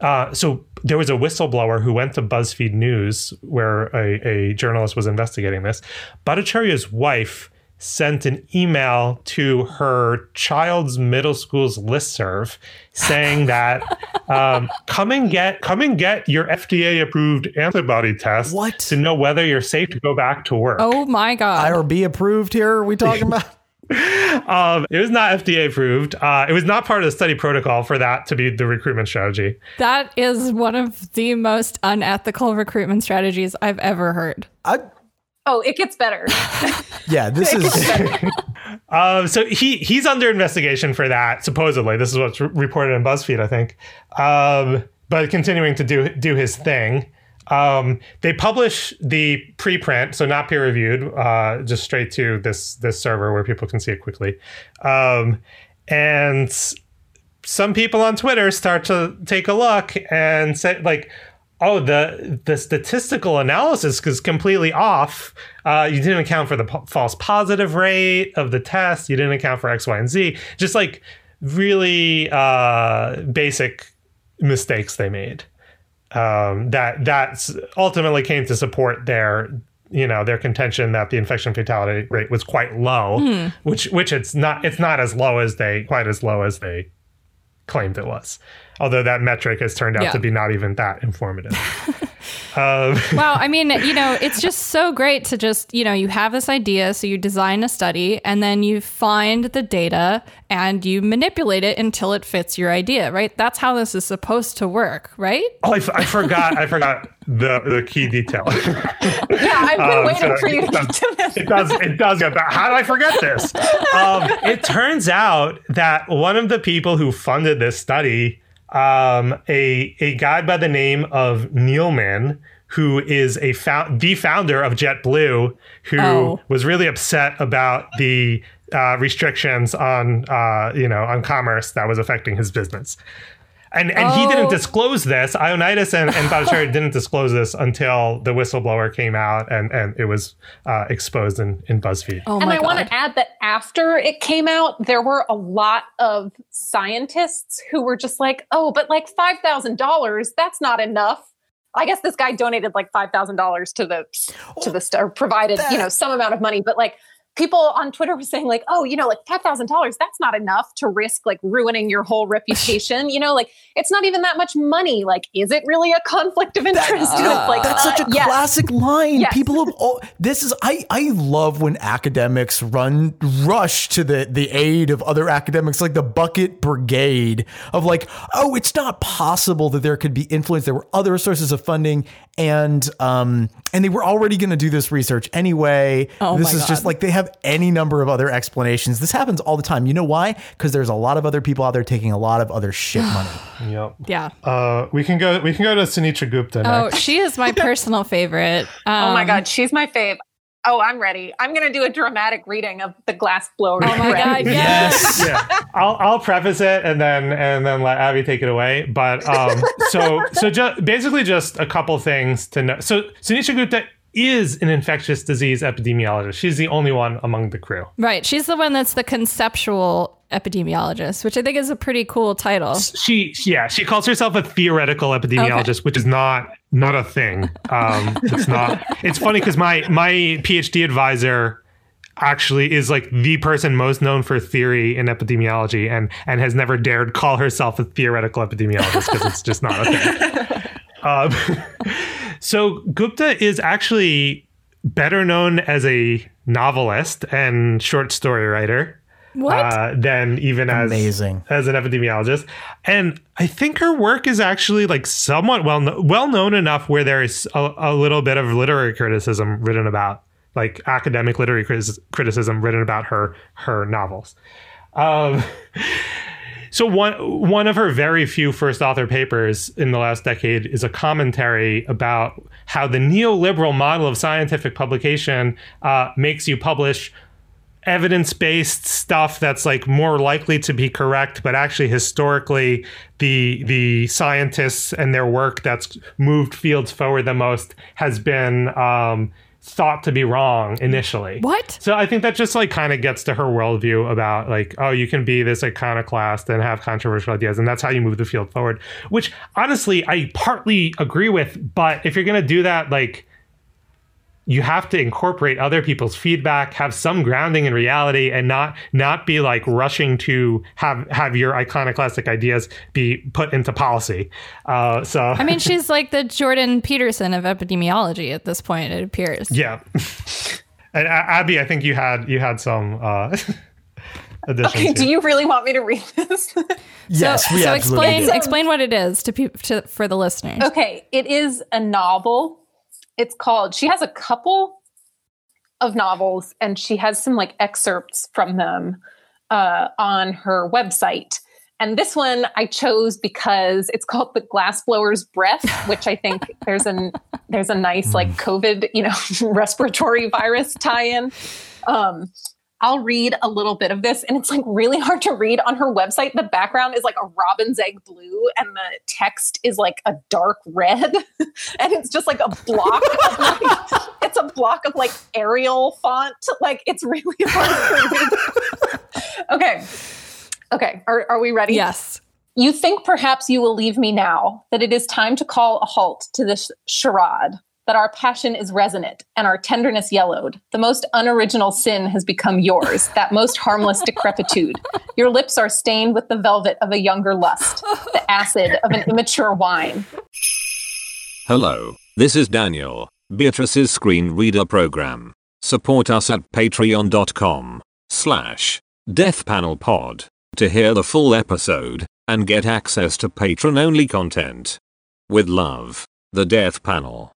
uh, so there was a whistleblower who went to BuzzFeed News where a, a journalist was investigating this. Bhattacharya's wife sent an email to her child's middle school's listserv saying that um, come and get come and get your FDA approved antibody test What? to know whether you're safe to go back to work. Oh my god. IRB approved here. Are we talking about? Um, it was not FDA approved. Uh, it was not part of the study protocol for that to be the recruitment strategy. That is one of the most unethical recruitment strategies I've ever heard. I, Oh, it gets better. yeah, this is. Um, so he he's under investigation for that. Supposedly, this is what's re- reported in BuzzFeed, I think. Um, but continuing to do do his thing. Um, they publish the preprint, so not peer reviewed, uh, just straight to this this server where people can see it quickly. Um, and some people on Twitter start to take a look and say like, "Oh, the the statistical analysis is completely off. Uh, you didn't account for the false positive rate of the test. You didn't account for X, Y, and Z. Just like really uh, basic mistakes they made. Um, that that's ultimately came to support their." You know their contention that the infection fatality rate was quite low, which which it's not. It's not as low as they quite as low as they claimed it was. Although that metric has turned out Yeah. to be not even that informative. um, Well, I mean, you know, it's just so great to just, you know, you have this idea, so you design a study and then you find the data and you manipulate it until it fits your idea, right? That's how this is supposed to work, right? oh, I, f- I forgot. I forgot the the key detail. Yeah, I've been Um, waiting so for you to it get does- to this. It does. It does get back. How did I forget this? Um, it turns out that one of the people who funded this study, um, a a guy by the name of Neeleman, who is a found, the founder of JetBlue, who Oh. was really upset about the uh, restrictions on uh, you know on commerce that was affecting his business. And and he didn't Oh. disclose this. Ioannidis and, and Bhattacharya didn't disclose this until the whistleblower came out and, and it was uh, exposed in, in BuzzFeed. Oh and I want to add that after it came out, there were a lot of scientists who were just like, oh, but like $5,000, that's not enough. I guess this guy donated like $5,000 to the, to the, st- or provided, you know, some amount of money, but like people on Twitter were saying like, oh, you know, like $5,000, that's not enough to risk like ruining your whole reputation. you know, like it's not even that much money. Like, is it really a conflict of interest? and it's like, That's such a uh, yes. classic line. Yes. People have oh, this is I I love when academics run rush to the the aid of other academics like the bucket brigade of like, oh, it's not possible that there could be influence. There were other sources of funding and um and they were already going to do this research anyway. Oh this my is just like they have any number of other explanations. This happens all the time. You know why? Cuz there's a lot of other people out there taking a lot of other shit money. Yep. yeah. Uh, we can go. We can go to Sunetra Gupta Oh, next. she is my personal favorite. Oh my Um, God, she's my fave. Oh, I'm ready. I'm going to do a dramatic reading of the glass blower. Oh my god, yes. yeah, I'll I'll preface it and then and then let Abby take it away. But um, so so just basically just a couple things to know. So Sunetra Gupta is an infectious disease epidemiologist. She's the only one among the crew. Right. She's the one that's the conceptual epidemiologist, which I think is a pretty cool title. She yeah she calls herself a theoretical epidemiologist, which is not not a thing. Um, it's not. It's funny because my my PhD advisor actually is like the person most known for theory in epidemiology and and has never dared call herself a theoretical epidemiologist because it's just not a thing. Um, so Gupta is actually better known as a novelist and short story writer What? uh, than even as Amazing. as an epidemiologist. And I think her work is actually like somewhat well kno- well known enough where there is a, a little bit of literary criticism written about, like academic literary criticism written about her her novels. Um, so one one of her very few first author papers in the last decade is a commentary about how the neoliberal model of scientific publication uh, makes you publish evidence-based stuff that's like more likely to be correct but actually historically the the scientists and their work that's moved fields forward the most has been um, thought to be wrong mm. initially. What? So I think that just like kind of gets to her worldview about like, oh, you can be this iconoclast and have controversial ideas, and that's how you move the field forward. Which honestly, I partly agree with. But if you're gonna do that, like you have to incorporate other people's feedback, have some grounding in reality, and not not be like rushing to have have your iconoclastic ideas be put into policy. Uh, so I mean, she's like the Jordan Peterson of epidemiology at this point. It appears. yeah. and A- Abby, I think you had you had some uh. Okay, here. do you really want me to read this? Yes, so, we so explain do. explain what it is to people to, for the listeners. Okay, it is a novel. It's called, she has a couple of novels and she has some like excerpts from them uh, on her website. And this one I chose because it's called The Glassblower's Breath, which I think there's an there's a nice like COVID, you know, respiratory virus tie-in. Um, I'll read a little bit of this, and it's like really hard to read on her website. The background is like a robin's egg blue, and the text is like a dark red, and it's just like a block. Of like, it's a block of like Arial font. Like it's really hard to read. okay, okay. Are are we ready? Yes. You think perhaps you will leave me now, that it is time to call a halt to this charade, that our passion is resonant and our tenderness yellowed. The most unoriginal sin has become yours, that most harmless decrepitude. Your lips are stained with the velvet of a younger lust, the acid of an immature wine. Hello, this is Daniel, Beatrice's screen reader program. Support us at patreon.com slash deathpanelpod to hear the full episode and get access to patron-only content. With love, the Death Panel.